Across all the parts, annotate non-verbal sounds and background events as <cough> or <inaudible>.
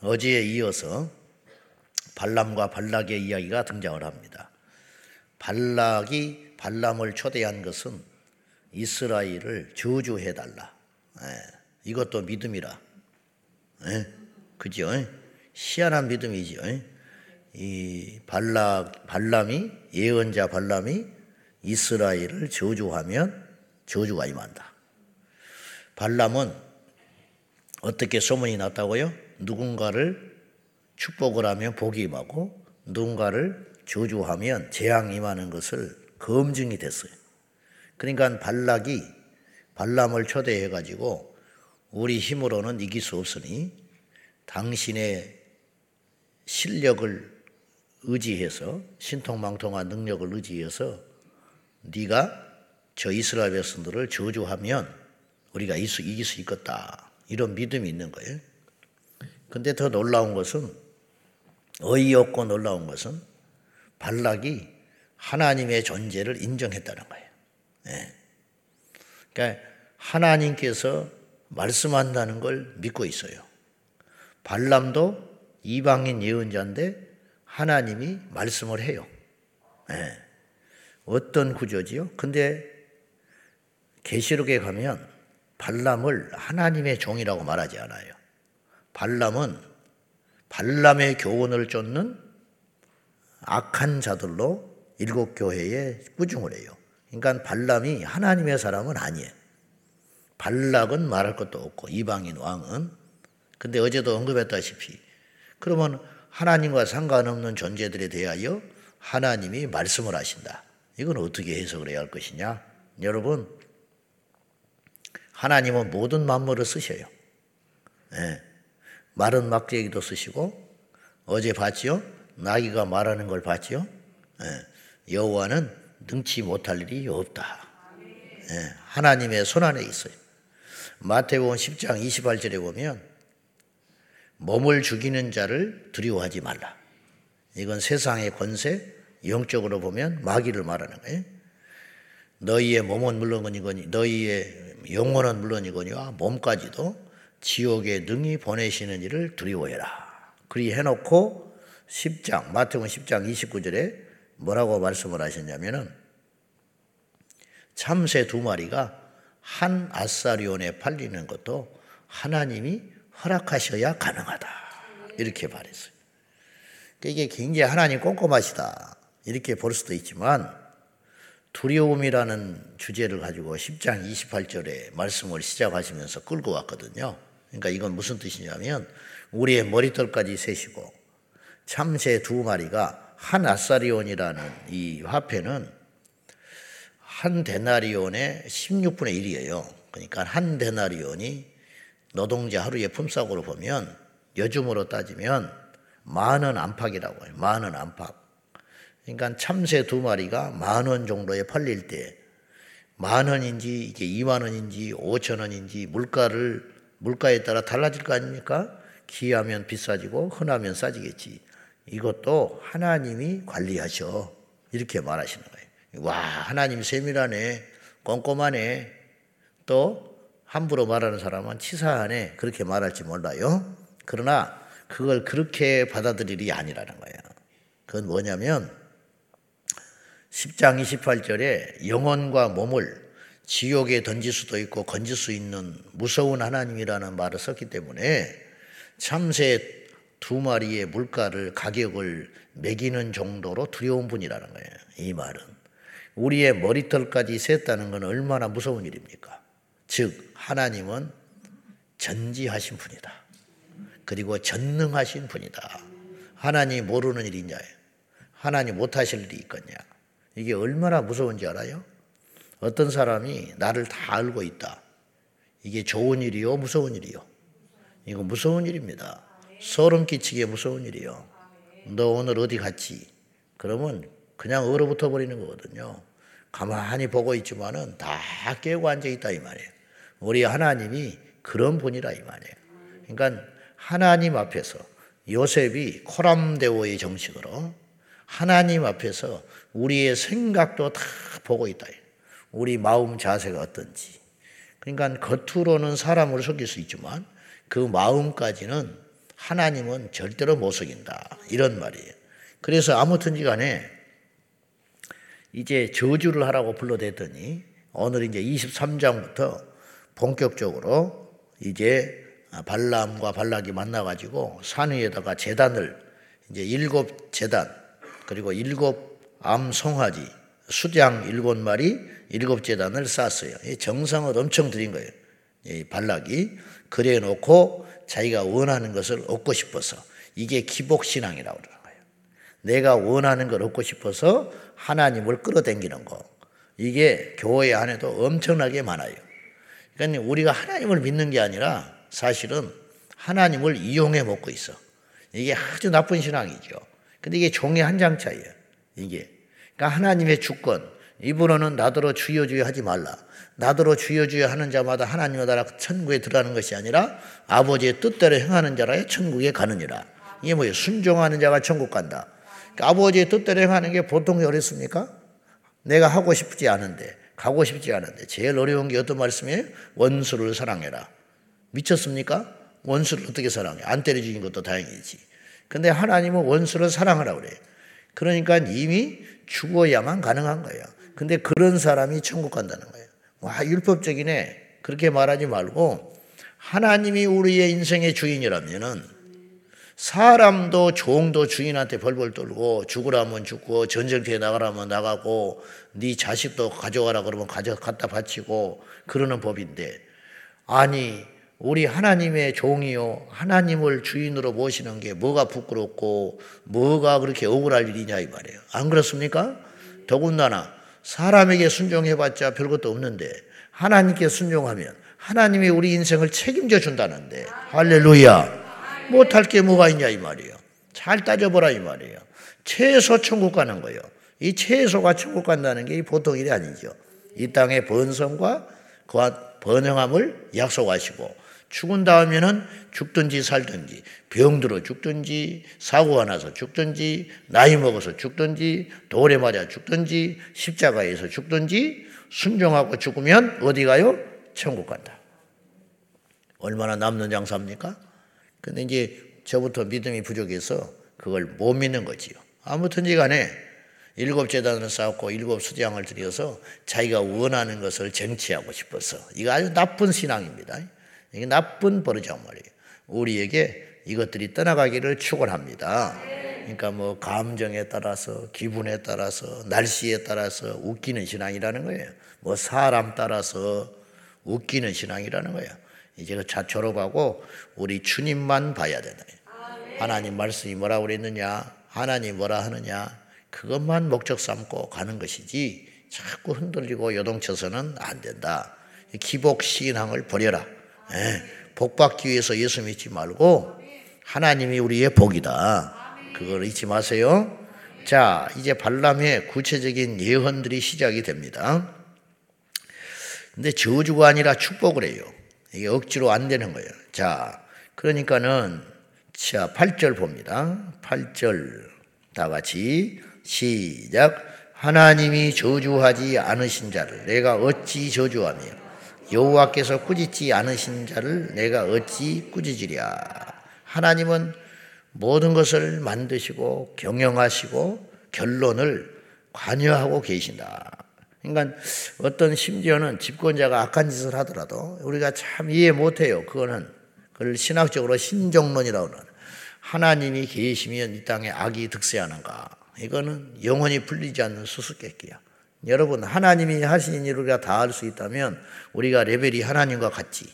어제에 이어서 발람과 발락의 이야기가 등장을 합니다. 발락이 발람을 초대한 것은 이스라엘을 저주해 달라. 예, 이것도 믿음이라. 예, 그죠? 희한한 믿음이죠. 이 발락, 발람이, 예언자 발람이 이스라엘을 저주하면 저주가 임한다. 발람은 어떻게 소문이 났다고요? 누군가를 축복을 하면 복이 임하고 누군가를 저주하면 재앙 임하는 것을 검증이 됐어요. 그러니까 발락이 발람을 초대해 가지고 우리 힘으로는 이길 수 없으니 당신의 실력을 의지해서 신통망통한 능력을 의지해서 네가 저 이스라엘 백성들을 저주하면 우리가 이길 수 있겠다. 이런 믿음이 있는 거예요. 근데 더 놀라운 것은 어이없고 놀라운 것은 발락이 하나님의 존재를 인정했다는 거예요. 네. 그러니까 하나님께서 말씀한다는 걸 믿고 있어요. 발람도 이방인 예언자인데 하나님이 말씀을 해요. 네. 어떤 구조지요? 근데 계시록에 가면 발람을 하나님의 종이라고 말하지 않아요. 발람은 발람의 교훈을 쫓는 악한 자들로 일곱 교회에 꾸중을 해요. 그러니까 발람이 하나님의 사람은 아니에요. 발락은 말할 것도 없고 이방인 왕은 근데 어제도 언급했다시피 그러면 하나님과 상관없는 존재들에 대하여 하나님이 말씀을 하신다. 이건 어떻게 해석을 해야 할 것이냐? 여러분 하나님은 모든 만물을 쓰셔요. 네. 마른 막대기도 쓰시고 어제 봤지요? 나귀가 말하는 걸 봤지요? 네. 여호와는 능치 못할 일이 없다. 네. 하나님의 손 안에 있어요. 마태복음 10장 28절에 보면 몸을 죽이는 자를 두려워하지 말라. 이건 세상의 권세, 영적으로 보면 마귀를 말하는 거예요. 너희의 몸은 물론이거니 너희의 영혼은 물론이거니와 몸까지도 지옥에 능히 보내시는 일을 두려워해라. 그리 해놓고 10장 마태복음 10장 29절에 뭐라고 말씀을 하셨냐면은 참새 두 마리가 한 아사리온에 팔리는 것도 하나님이 허락하셔야 가능하다. 이렇게 말했어요. 그러니까 이게 굉장히 하나님 꼼꼼하시다. 이렇게 볼 수도 있지만 두려움이라는 주제를 가지고 10장 28절에 말씀을 시작하시면서 끌고 왔거든요. 그러니까 이건 무슨 뜻이냐면 우리의 머리털까지 세시고 참새 두 마리가 한 아사리온이라는 이 화폐는 한 데나리온의 16분의 1이에요. 그러니까 한 데나리온이 노동자 하루의 품삯으로 보면 요즘으로 따지면 만 원 안팎이라고 해요. 만 원 안팎. 그러니까 참새 두 마리가 만 원 정도에 팔릴 때 만 원인지 이게 2만 원인지 5천 원인지 물가를 물가에 따라 달라질 거 아닙니까? 귀하면 비싸지고 흔하면 싸지겠지. 이것도 하나님이 관리하셔. 이렇게 말하시는 거예요. 와, 하나님 세밀하네. 꼼꼼하네. 또 함부로 말하는 사람은 치사하네. 그렇게 말할지 몰라요. 그러나 그걸 그렇게 받아들일 일이 아니라는 거예요. 그건 뭐냐면 10장 28절에 영혼과 몸을 지옥에 던질 수도 있고 건질 수 있는 무서운 하나님이라는 말을 썼기 때문에 참새 두 마리의 물가를 가격을 매기는 정도로 두려운 분이라는 거예요. 이 말은 우리의 머리털까지 셌다는 건 얼마나 무서운 일입니까? 즉 하나님은 전지하신 분이다. 그리고 전능하신 분이다. 하나님 모르는 일이냐? 하나님 못하실 일이 있겠냐? 이게 얼마나 무서운지 알아요? 어떤 사람이 나를 다 알고 있다. 이게 좋은 일이요, 무서운 일이요? 이거 무서운 일입니다. 소름 끼치게 무서운 일이요. 너 오늘 어디 갔지? 그러면 그냥 얼어붙어 버리는 거거든요. 가만히 보고 있지만은 다 깨고 앉아 있다 이 말이에요. 우리 하나님이 그런 분이라 이 말이에요. 그러니까 하나님 앞에서 요셉이 코람데오의 정식으로 하나님 앞에서 우리의 생각도 다 보고 있다. 우리 마음 자세가 어떤지. 그러니까 겉으로는 사람을 속일 수 있지만 그 마음까지는 하나님은 절대로 못 속인다. 이런 말이에요. 그래서 아무튼지 간에 이제 저주를 하라고 불러댔더니 오늘 이제 23장부터 본격적으로 이제 발람과 발락이 만나가지고 산 위에다가 재단을 이제 일곱 재단 그리고 일곱 암 송아지 수장 일곱 마리 일곱 재단을 쌓았어요. 정성을 엄청 들인 거예요. 이 발락이 그래 놓고 자기가 원하는 것을 얻고 싶어서 이게 기복 신앙이라고 그러는 거예요. 내가 원하는 걸 얻고 싶어서 하나님을 끌어당기는 거. 이게 교회 안에도 엄청나게 많아요. 그러니까 우리가 하나님을 믿는 게 아니라 사실은 하나님을 이용해 먹고 있어. 이게 아주 나쁜 신앙이죠. 근데 이게 종이 한장 차이야. 이게. 그러니까 하나님의 주권. 입으로는 나더러 주여 주여 하지 말라. 나더러 주여 주여 하는 자마다 하나님의 나라 천국에 들어가는 것이 아니라 아버지의 뜻대로 행하는 자라야 천국에 가느니라. 이게 뭐예요? 순종하는 자가 천국 간다. 그러니까 아버지의 뜻대로 행하는 게 보통 어렵습니까? 내가 하고 싶지 않은데, 가고 싶지 않은데, 제일 어려운 게 어떤 말씀이에요? 원수를 사랑해라. 미쳤습니까? 원수를 어떻게 사랑해? 안 때려주는 것도 다행이지. 근데 하나님은 원수를 사랑하라 그래. 그러니까 이미 죽어야만 가능한 거예요. 근데 그런 사람이 천국 간다는 거예요. 와, 율법적이네. 그렇게 말하지 말고 하나님이 우리의 인생의 주인이라면은 사람도 종도 주인한테 벌벌 떨고 죽으라면 죽고 전쟁터에 나가라면 나가고 네 자식도 가져가라 그러면 가져 갖다 바치고 그러는 법인데 아니 우리 하나님의 종이요. 하나님을 주인으로 모시는 게 뭐가 부끄럽고 뭐가 그렇게 억울할 일이냐 이 말이에요. 안 그렇습니까? 더군다나 사람에게 순종해봤자 별것도 없는데 하나님께 순종하면 하나님이 우리 인생을 책임져 준다는데 할렐루야. 못할 게 뭐가 있냐 이 말이에요. 잘 따져보라 이 말이에요. 최소 천국 가는 거예요. 이 최소가 천국 간다는 게 보통 일이 아니죠. 이 땅의 번성과 그 번영함을 약속하시고 죽은 다음에는 죽든지 살든지 병들어 죽든지 사고가 나서 죽든지 나이 먹어서 죽든지 돌에 맞아 죽든지 십자가에서 죽든지 순종하고 죽으면 어디 가요? 천국 간다. 얼마나 남는 장사입니까? 근데 이제 저부터 믿음이 부족해서 그걸 못 믿는 거지요. 아무튼지 간에 일곱 재단을 쌓고 일곱 수장을 들여서 자기가 원하는 것을 쟁취하고 싶어서 이거 아주 나쁜 신앙입니다. 이게 나쁜 버릇이란 말이에요. 우리에게 이것들이 떠나가기를 축원합니다. 그러니까 뭐 감정에 따라서 기분에 따라서 날씨에 따라서 웃기는 신앙이라는 거예요. 뭐 사람 따라서 웃기는 신앙이라는 거예요. 이제 그자 졸업하고 우리 주님만 봐야 거예요. 하나님 말씀이 뭐라고 그랬느냐, 하나님 뭐라 하느냐, 그것만 목적 삼고 가는 것이지 자꾸 흔들리고 요동쳐서는 안 된다. 기복 신앙을 버려라. 예, 복 받기 위해서 예수 믿지 말고 하나님이 우리의 복이다. 그걸 잊지 마세요. 자, 이제 발람의 구체적인 예언들이 시작이 됩니다. 근데 저주가 아니라 축복을 해요. 이게 억지로 안 되는 거예요. 자, 그러니까는 자, 8절 봅니다. 8절 다 같이 시작. 하나님이 저주하지 않으신 자를 내가 어찌 저주하며 여호와께서 꾸짖지 않으신 자를 내가 어찌 꾸짖으랴. 하나님은 모든 것을 만드시고 경영하시고 결론을 관여하고 계신다. 그러니까 어떤 심지어는 집권자가 악한 짓을 하더라도 우리가 참 이해 못해요. 그거는 그걸 신학적으로 신종론이라고 하는 하나님이 계시면 이 땅에 악이 득세하는가? 이거는 영원히 풀리지 않는 수수께끼야. 여러분 하나님이 하신 일을 우리가 다할수 있다면 우리가 레벨이 하나님과 같지.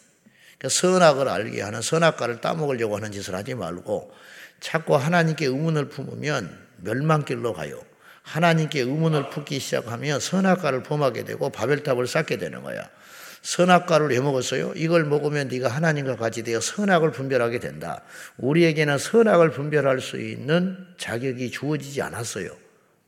그러니까 선악을 알게 하는 선악과를 따먹으려고 하는 짓을 하지 말고 자꾸 하나님께 의문을 품으면 멸망길로 가요. 하나님께 의문을 품기 시작하면 선악과를 범하게 되고 바벨탑을 쌓게 되는 거야. 선악과를 왜 먹었어요? 이걸 먹으면 네가 하나님과 같이 되어 선악을 분별하게 된다. 우리에게는 선악을 분별할 수 있는 자격이 주어지지 않았어요.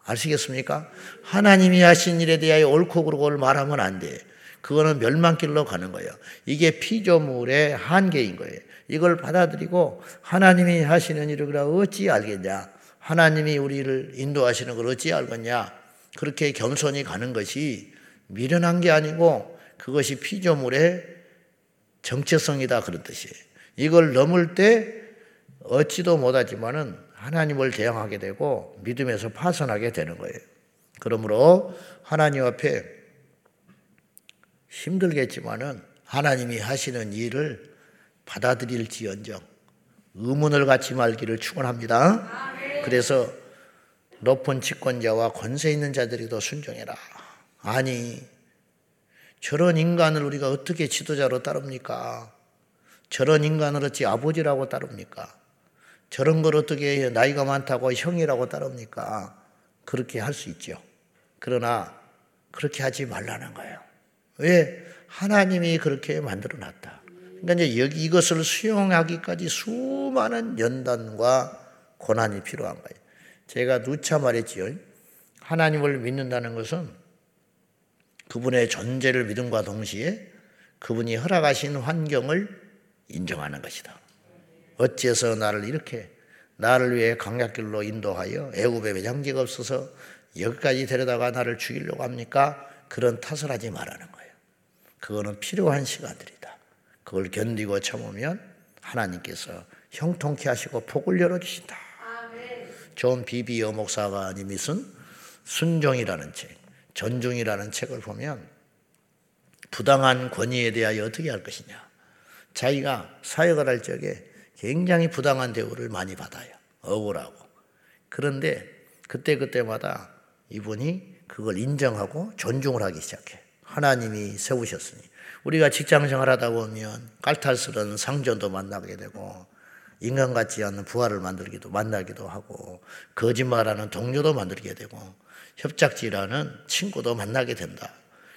아시겠습니까? 하나님이 하신 일에 대하여 옳고 그르고를 말하면 안 돼. 그거는 멸망길로 가는 거예요. 이게 피조물의 한계인 거예요. 이걸 받아들이고 하나님이 하시는 일을 어찌 알겠냐? 하나님이 우리를 인도하시는 걸 어찌 알겠냐? 그렇게 겸손히 가는 것이 미련한 게 아니고 그것이 피조물의 정체성이다 그런 뜻이에요. 이걸 넘을 때 얻지도 못하지만은 하나님을 대항하게 되고 믿음에서 파선하게 되는 거예요. 그러므로 하나님 앞에 힘들겠지만은 하나님이 하시는 일을 받아들일지언정 의문을 갖지 말기를 축원합니다. 그래서 높은 집권자와 권세 있는 자들이도 순종해라. 아니 저런 인간을 우리가 어떻게 지도자로 따릅니까? 저런 인간을 어찌 아버지라고 따릅니까? 저런 걸 어떻게 나이가 많다고 형이라고 따릅니까? 그렇게 할 수 있죠. 그러나 그렇게 하지 말라는 거예요. 왜? 하나님이 그렇게 만들어 놨다. 그러니까 이제 여기 이것을 수용하기까지 수많은 연단과 고난이 필요한 거예요. 제가 누차 말했지요. 하나님을 믿는다는 것은 그분의 존재를 믿음과 동시에 그분이 허락하신 환경을 인정하는 것이다. 어째서 나를 이렇게 나를 왜 광야 길로 인도하여 애굽에 매장지가 없어서 여기까지 데려다가 나를 죽이려고 합니까? 그런 탓을 하지 말라는 거예요. 그거는 필요한 시간들이다. 그걸 견디고 참으면 하나님께서 형통케 하시고 복을 열어주신다. 존 비비 여목사가님이 쓴 순종이라는 책, 존중이라는 책을 보면 부당한 권위에 대하여 어떻게 할 것이냐. 자기가 사역을 할 적에 굉장히 부당한 대우를 많이 받아요. 억울하고. 그런데 그때그때마다 이분이 그걸 인정하고 존중을 하기 시작해. 하나님이 세우셨으니. 우리가 직장 생활 하다 보면 깔탈스러운 상전도 만나게 되고 인간 같지 않은 부하를 만들기도 만나기도 하고 거짓말하는 동료도 만들게 되고 협작지라는 친구도 만나게 된다.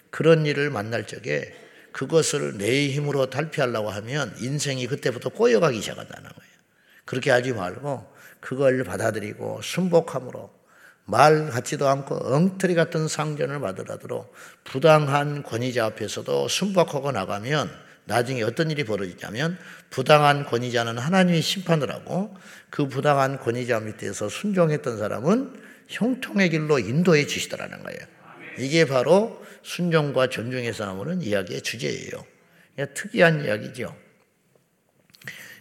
그런 일을 만날 적에 그것을 내 힘으로 탈피하려고 하면 인생이 그때부터 꼬여가기 시작한다는 거예요. 그렇게 하지 말고 그걸 받아들이고 순복함으로 말 같지도 않고 엉터리 같은 상전을 받으라도 부당한 권위자 앞에서도 순복하고 나가면 나중에 어떤 일이 벌어지냐면 부당한 권위자는 하나님이 심판을 하고 그 부당한 권위자 밑에서 순종했던 사람은 형통의 길로 인도해 주시더라는 거예요. 이게 바로 순종과 존중에서 나오는 이야기의 주제예요. 특이한 이야기죠.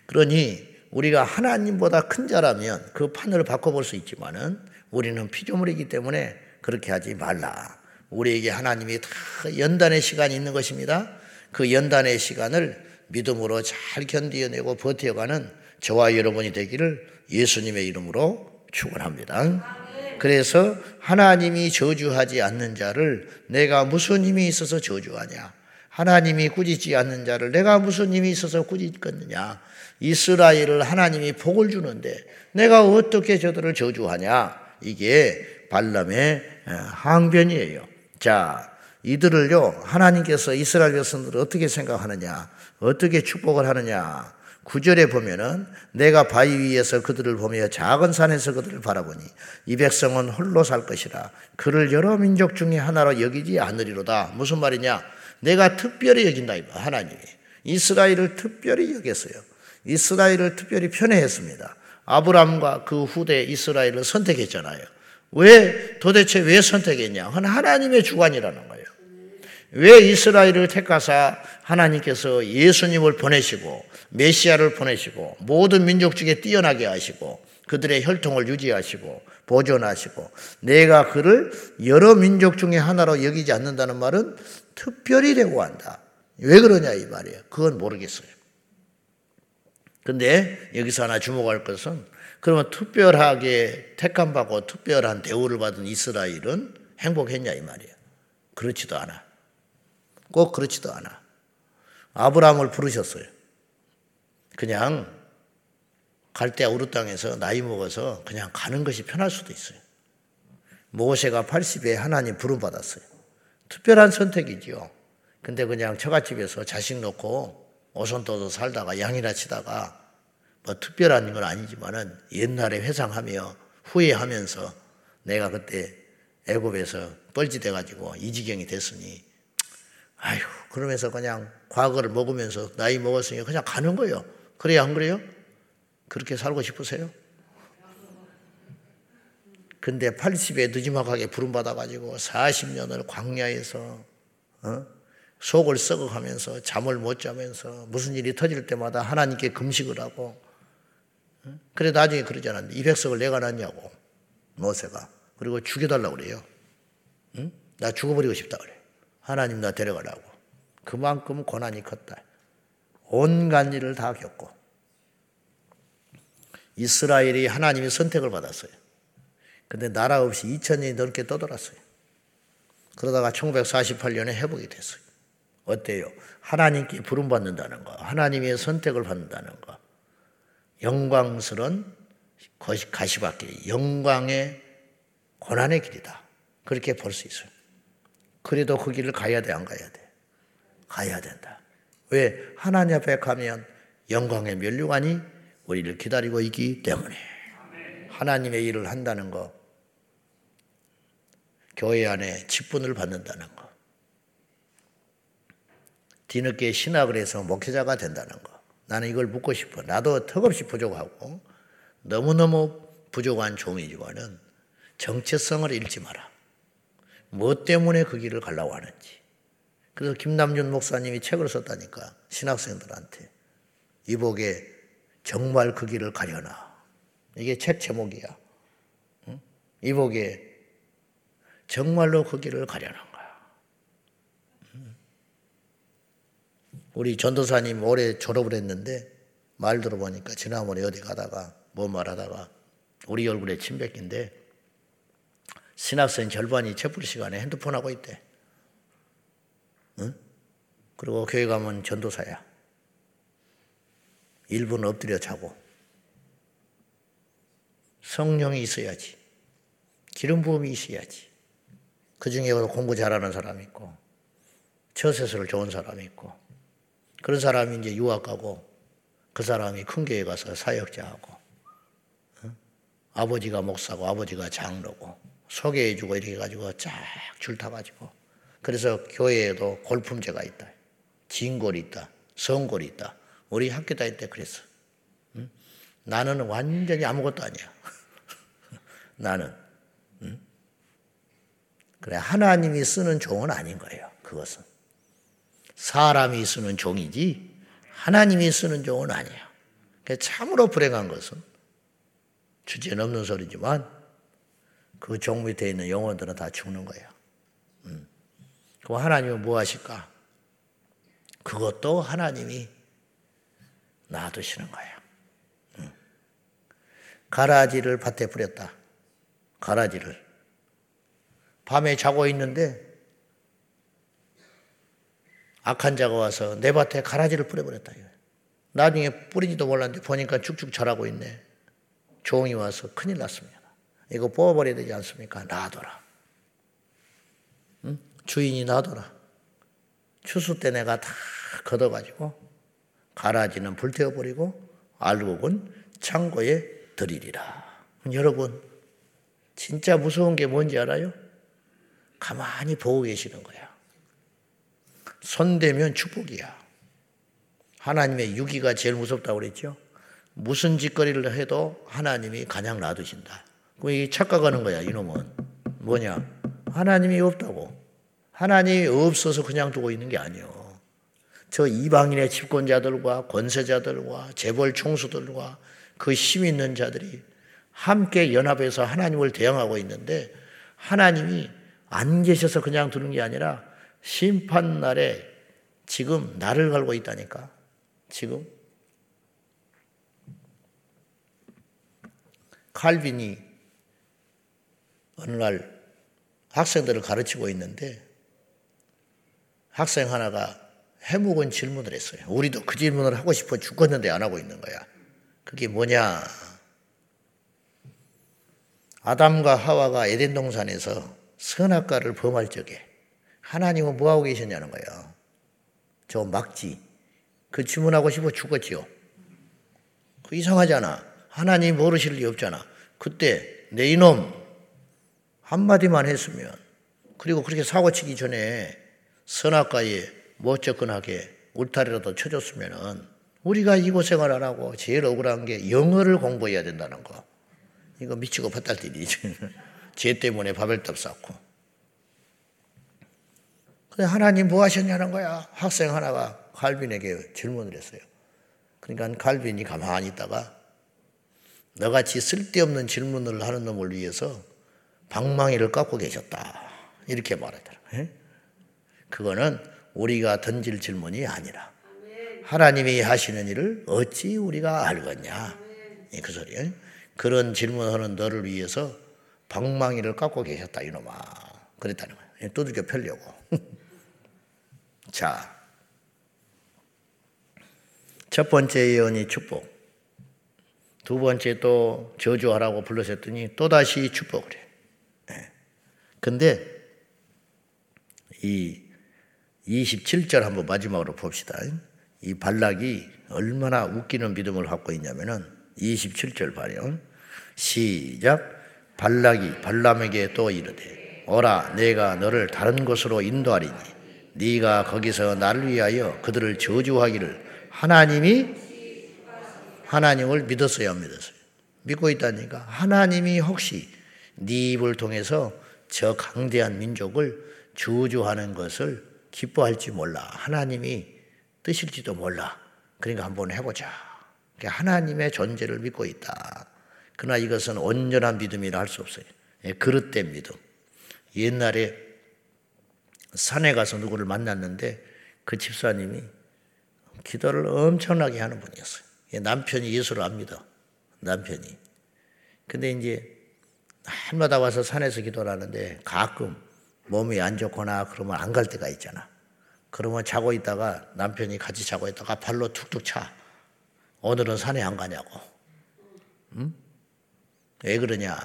그러니 우리가 하나님보다 큰 자라면 그 판을 바꿔볼 수 있지만은 우리는 피조물이기 때문에 그렇게 하지 말라. 우리에게 하나님이 다 연단의 시간이 있는 것입니다. 그 연단의 시간을 믿음으로 잘 견디어내고 버텨가는 저와 여러분이 되기를 예수님의 이름으로 축원합니다. 그래서 하나님이 저주하지 않는 자를 내가 무슨 힘이 있어서 저주하냐? 하나님이 꾸짖지 않는 자를 내가 무슨 힘이 있어서 꾸짖겠느냐? 이스라엘을 하나님이 복을 주는데 내가 어떻게 저들을 저주하냐? 이게 발람의 항변이에요. 자, 이들을요, 하나님께서 이스라엘 백성들을 어떻게 생각하느냐? 어떻게 축복을 하느냐? 구절에 보면은 내가 바위 위에서 그들을 보며 작은 산에서 그들을 바라보니 이 백성은 홀로 살 것이라 그를 여러 민족 중에 하나로 여기지 않으리로다. 무슨 말이냐? 내가 특별히 여긴다 하나님이 이스라엘을 특별히 여겼어요. 이스라엘을 특별히 편애했습니다. 아브람과 그 후대 이스라엘을 선택했잖아요. 왜 도대체 왜 선택했냐? 하나님의 주관이라는 거예요. 왜 이스라엘을 택하사 하나님께서 예수님을 보내시고 메시아를 보내시고 모든 민족 중에 뛰어나게 하시고 그들의 혈통을 유지하시고 보존하시고 내가 그를 여러 민족 중에 하나로 여기지 않는다는 말은 특별히 되고 한다. 왜 그러냐 이 말이에요. 그건 모르겠어요. 근데 여기서 하나 주목할 것은 그러면 특별하게 택함 받고 특별한 대우를 받은 이스라엘은 행복했냐 이 말이에요. 그렇지도 않아. 꼭 그렇지도 않아. 아브라함을 부르셨어요. 그냥 갈대아 우르 땅에서 나이 먹어서 그냥 가는 것이 편할 수도 있어요. 모세가 80에 하나님 부름 받았어요. 특별한 선택이지요. 근데 그냥 처갓집에서 자식 놓고 오손 떠서 살다가 양이나 치다가 뭐 특별한 건 아니지만은 옛날에 회상하며 후회하면서 내가 그때 애굽에서 뻘짓해 가지고 이 지경이 됐으니 아휴, 그러면서 그냥 과거를 먹으면서 나이 먹었으니 그냥 가는 거예요. 그래요, 안 그래요? 그렇게 살고 싶으세요? 근데 80에 늦지막하게 부름받아가지고 40년을 광야에서, 어? 속을 썩어가면서 잠을 못 자면서 무슨 일이 터질 때마다 하나님께 금식을 하고, 그래 나중에 이 백성을 내가 낳냐고 모세가 그리고 죽여달라고 그래요. 응? 나 죽어버리고 싶다 그래. 하나님 나 데려가라고. 그만큼 고난이 컸다. 온갖 일을 다 겪고 이스라엘이 하나님의 선택을 받았어요. 근데 나라 없이 2000년이 넘게 떠돌았어요. 그러다가 1948년에 회복이 됐어요. 어때요? 하나님께 부름받는다는 거, 하나님의 선택을 받는다는 거, 영광스런 가시밭길, 영광의 고난의 길이다. 그렇게 볼 수 있어요. 그래도 그 길을 가야 돼, 안 가야 돼? 가야 된다. 왜? 하나님 앞에 가면 영광의 면류관이 우리를 기다리고 있기 때문에 하나님의 일을 한다는 거, 교회 안에 직분을 받는다는 거, 뒤늦게 신학을 해서 목회자가 된다는 거. 나는 이걸 묻고 싶어. 나도 턱없이 부족하고 너무너무 부족한 종이지만은 정체성을 잃지 마라. 뭐 때문에 그 길을 가려고 하는지. 그래서 김남준 목사님이 책을 썼다니까 신학생들한테 이복에 정말 그 길을 가려나. 이게 책 제목이야. 이복에 정말로 그 길을 가려나. 우리 전도사님 올해 졸업을 했는데 말 들어보니까 지난번에 어디 가다가 뭐 말하다가 우리 얼굴에 침 뱉긴데 신학생 절반이 채플 시간에 핸드폰 하고 있대. 응? 그리고 교회 가면 전도사야. 1분 엎드려 자고. 성령이 있어야지. 기름 부음이 있어야지. 그 중에 공부 잘하는 사람이 있고, 처세서를 좋은 사람이 있고, 그런 사람이 이제 유학 가고 그 사람이 큰 교회 가서 사역자하고 어? 아버지가 목사고 아버지가 장로고 소개해주고 이렇게 가지고 쫙 줄 타가지고 그래서 교회에도 골품제가 있다. 진골이 있다. 성골이 있다. 우리 학교 다닐 때 그랬어. 응? 나는 완전히 아무것도 아니야. <laughs> 나는. 응? 그래 하나님이 쓰는 종은 아닌 거예요. 그것은. 사람이 쓰는 종이지 하나님이 쓰는 종은 아니야. 참으로 불행한 것은 주제넘는 소리지만 그종 밑에 있는 영혼들은 다 죽는 거예요. 음. 그럼 하나님은 뭐 하실까? 그것도 하나님이 놔두시는 거예요. 음. 가라지를 밭에 뿌렸다. 가라지를. 밤에 자고 있는데 악한 자가 와서 내 밭에 가라지를 뿌려버렸다. 나중에 뿌리지도 몰랐는데 보니까 쭉쭉 자라고 있네. 종이 와서 큰일 났습니다. 이거 뽑아버려야 되지 않습니까? 놔둬라. 응? 주인이 놔둬라. 추수 때 내가 다 걷어가지고 가라지는 불태워버리고 알곡은 창고에 들이리라. 여러분, 진짜 무서운 게 뭔지 알아요? 가만히 보고 계시는 거야. 손대면 축복이야. 하나님의 유기가 제일 무섭다고 그랬죠. 무슨 짓거리를 해도 하나님이 가냥 놔두신다. 이 착각하는 거야, 이놈은. 뭐냐? 하나님이 없다고. 하나님이 없어서 그냥 두고 있는 게 아니요. 저 이방인의 집권자들과 권세자들과 재벌 총수들과 그 힘 있는 자들이 함께 연합해서 하나님을 대항하고 있는데 하나님이 안 계셔서 그냥 두는 게 아니라 심판 날에 지금 나를 갈고 있다니까. 지금 칼빈이 어느 날 학생들을 가르치고 있는데 학생 하나가 해묵은 질문을 했어요. 우리도 그 질문을 하고 싶어 죽겠는데 안 하고 있는 거야. 그게 뭐냐? 아담과 하와가 에덴 동산에서 선악과를 범할 적에 하나님은 뭐 하고 계셨냐는 거예요. 저 막지. 그 주문하고 싶어 죽었지요. 그 이상하잖아. 하나님 모르실 리 없잖아. 그때 내 이놈 한마디만 했으면 그리고 그렇게 사고치기 전에 선악과에 못 접근하게 울타리라도 쳐줬으면은 우리가 이 고생을 안 하고 제일 억울한 게 영어를 공부해야 된다는 거. 이거 미치고 바탈뛰지. 죄 <laughs> 때문에 바벨탑 쌓고. 근데 하나님 뭐 하셨냐는 거야. 학생 하나가 갈빈에게 질문을 했어요. 그러니까 갈빈이 가만히 있다가 너같이 쓸데없는 질문을 하는 놈을 위해서 방망이를 깎고 계셨다. 이렇게 말하더라. 예? 그거는 우리가 던질 질문이 아니라 하나님이 하시는 일을 어찌 우리가 알겠냐. 그 소리예요. 그런 질문하는 너를 위해서 방망이를 깎고 계셨다 이놈아. 그랬다는 거예요. 두들겨 펴려고. <laughs> 자, 첫 번째 예언이 축복. 두 번째 또 저주하라고 불러셨더니 또다시 축복을 해. 네. 근데 이 27절 한번 마지막으로 봅시다. 이 발락이 얼마나 웃기는 믿음을 갖고 있냐면은 27절 봐요. 시작. 발락이 발람에게 또 이르되 오라 내가 너를 다른 곳으로 인도하리니 네가 거기서 나를 위하여 그들을 저주하기를 하나님이 하나님을 믿었어요, 안 믿었어요? 믿고 있다니까. 하나님이 혹시 네 입을 통해서 저 강대한 민족을 저주하는 것을 기뻐할지 몰라. 하나님이 뜻일지도 몰라. 그러니까 한번 해보자. 하나님의 존재를 믿고 있다. 그러나 이것은 온전한 믿음이라 할 수 없어요. 예, 그릇된 믿음. 옛날에 산에 가서 누구를 만났는데 그 집사님이 기도를 엄청나게 하는 분이었어요. 남편이 예수를 압니다. 남편이. 근데 이제 날마다 와서 산에서 기도를 하는데 가끔 몸이 안 좋거나 그러면 안 갈 때가 있잖아. 그러면 자고 있다가 남편이 같이 자고 있다가 발로 툭툭 차. 오늘은 산에 안 가냐고. 응? 왜 그러냐?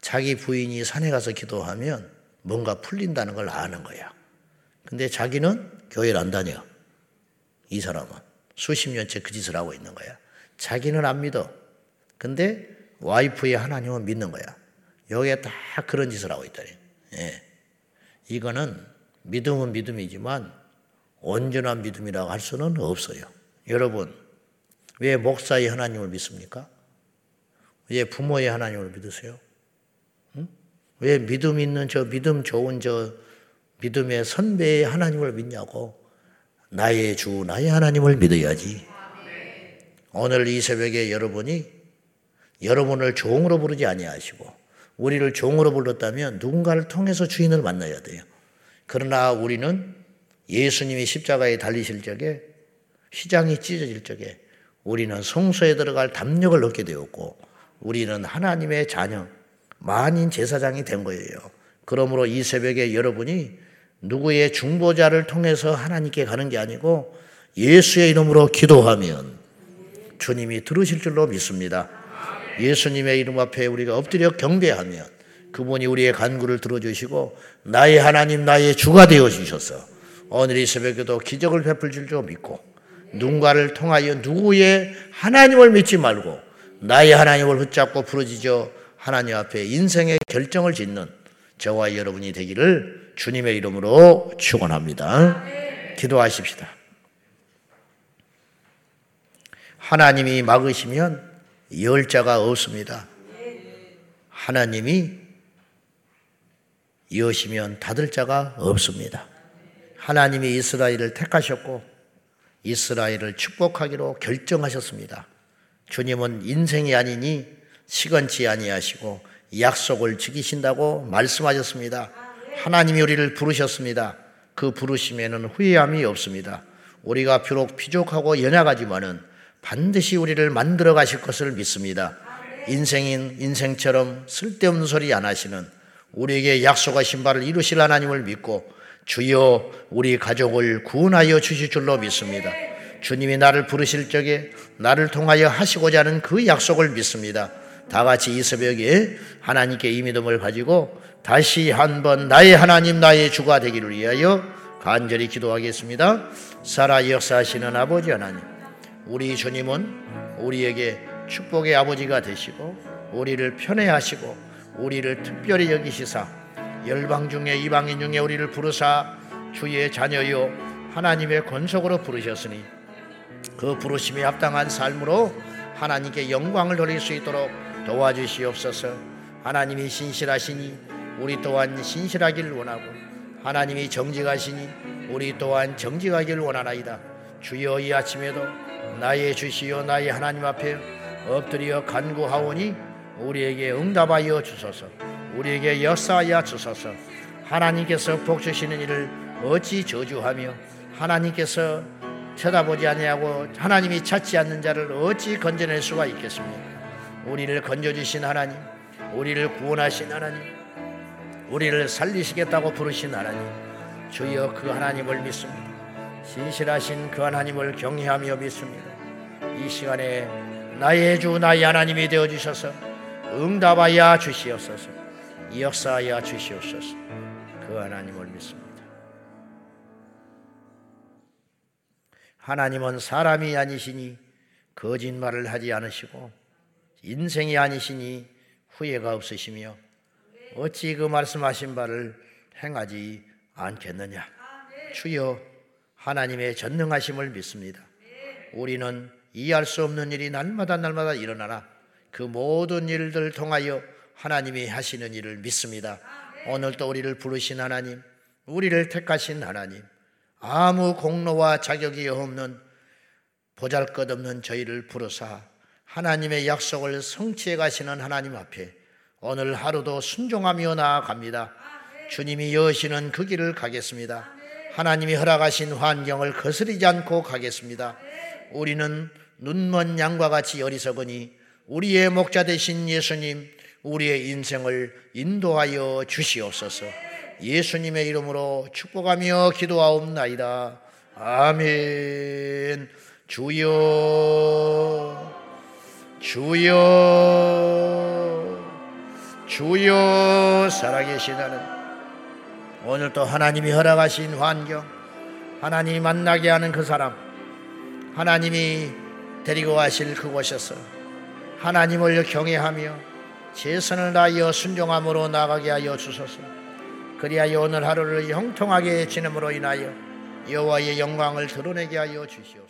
자기 부인이 산에 가서 기도하면 뭔가 풀린다는 걸 아는 거야. 근데 자기는 교회를 안 다녀. 이 사람은 수십 년째 그 짓을 하고 있는 거야. 자기는 안 믿어. 근데 와이프의 하나님은 믿는 거야. 여기에 다 그런 짓을 하고 있다니. 예. 이거는 믿음은 믿음이지만 온전한 믿음이라고 할 수는 없어요. 여러분, 왜 목사의 하나님을 믿습니까? 왜 부모의 하나님을 믿으세요? 응? 왜 믿음 있는 저 믿음 좋은 저 믿음의 선배의 하나님을 믿냐고? 나의 주, 나의 하나님을 믿어야지. 오늘 이 새벽에 여러분이 여러분을 종으로 부르지 아니하시고 우리를 종으로 불렀다면 누군가를 통해서 주인을 만나야 돼요. 그러나 우리는 예수님이 십자가에 달리실 적에 휘장이 찢어질 적에 우리는 성소에 들어갈 담력을 얻게 되었고 우리는 하나님의 자녀, 만인 제사장이 된 거예요. 그러므로 이 새벽에 여러분이 누구의 중보자를 통해서 하나님께 가는 게 아니고 예수의 이름으로 기도하면 주님이 들으실 줄로 믿습니다. 예수님의 이름 앞에 우리가 엎드려 경배하면 그분이 우리의 간구를 들어주시고 나의 하나님 나의 주가 되어 주셔서 오늘 이 새벽에도 기적을 베풀 줄 믿고 누군가를 통하여 누구의 하나님을 믿지 말고 나의 하나님을 붙잡고 부르짖어 하나님 앞에 인생의 결정을 짓는 저와 여러분이 되기를 주님의 이름으로 축원합니다. 기도하십시다. 하나님이 막으시면 열 자가 없습니다. 하나님이 여시면 닫을 자가 없습니다. 하나님이 이스라엘을 택하셨고 이스라엘을 축복하기로 결정하셨습니다. 주님은 인생이 아니니 시건치 아니하시고 약속을 지키신다고 말씀하셨습니다. 하나님이 우리를 부르셨습니다. 그 부르심에는 후회함이 없습니다. 우리가 비록 비족하고 연약하지만은 반드시 우리를 만들어 가실 것을 믿습니다. 인생인 인생처럼 쓸데없는 소리 안 하시는 우리에게 약속하신 바를 이루실 하나님을 믿고 주여 우리 가족을 구원하여 주실 줄로 믿습니다. 주님이 나를 부르실 적에 나를 통하여 하시고자 하는 그 약속을 믿습니다. 다 같이 이 새벽에 하나님께 이 믿음을 가지고 다시 한번 나의 하나님 나의 주가 되기를 위하여 간절히 기도하겠습니다. 살아 역사하시는 아버지 하나님 우리 주님은 우리에게 축복의 아버지가 되시고 우리를 편애하시고 우리를 특별히 여기시사 열방 중에 이방인 중에 우리를 부르사 주의 자녀요 하나님의 권속으로 부르셨으니 그 부르심에 합당한 삶으로 하나님께 영광을 돌릴 수 있도록 도와주시옵소서. 하나님이 신실하시니 우리 또한 신실하길 원하고 하나님이 정직하시니 우리 또한 정직하길 원하나이다. 주여 이 아침에도 나의 주시요 나의 하나님 앞에 엎드려 간구하오니 우리에게 응답하여 주소서 우리에게 역사하여 주소서 하나님께서 복 주시는 일을 어찌 저주하며 하나님께서 쳐다보지 아니하고 하나님이 찾지 않는 자를 어찌 건져낼 수가 있겠습니까? 우리를 건져주신 하나님, 우리를 구원하신 하나님, 우리를 살리시겠다고 부르신 하나님, 주여 그 하나님을 믿습니다. 신실하신 그 하나님을 경외하며 믿습니다. 이 시간에 나의 주 나의 하나님이 되어 주셔서 응답하여 주시옵소서. 역사하여 주시옵소서. 그 하나님을 믿습니다. 하나님은 사람이 아니시니 거짓말을 하지 않으시고 인생이 아니시니 후회가 없으시며 어찌 그 말씀하신 바를 행하지 않겠느냐. 주여 하나님의 전능하심을 믿습니다. 우리는 이해할 수 없는 일이 날마다 날마다 일어나나 그 모든 일들을 통하여 하나님이 하시는 일을 믿습니다. 오늘도 우리를 부르신 하나님, 우리를 택하신 하나님, 아무 공로와 자격이 없는 보잘 것 없는 저희를 부르사 하나님의 약속을 성취해 가시는 하나님 앞에 오늘 하루도 순종하며 나아갑니다. 주님이 여시는 그 길을 가겠습니다. 하나님이 허락하신 환경을 거스리지 않고 가겠습니다. 우리는 눈먼 양과 같이 어리석으니 우리의 목자 되신 예수님, 우리의 인생을 인도하여 주시옵소서. 예수님의 이름으로 축복하며 기도하옵나이다. 아멘. 주여, 주여, 주여, 살아계신 하나님. 오늘 또 하나님이 허락하신 환경, 하나님이 만나게 하는 그 사람, 하나님이 데리고 가실 그곳에서 하나님을 경외하며 최선을 다하여 순종함으로 나가게 하여 주소서. 그리하여 오늘 하루를 형통하게 지냄으로 인하여 여호와의 영광을 드러내게 하여 주시옵소서.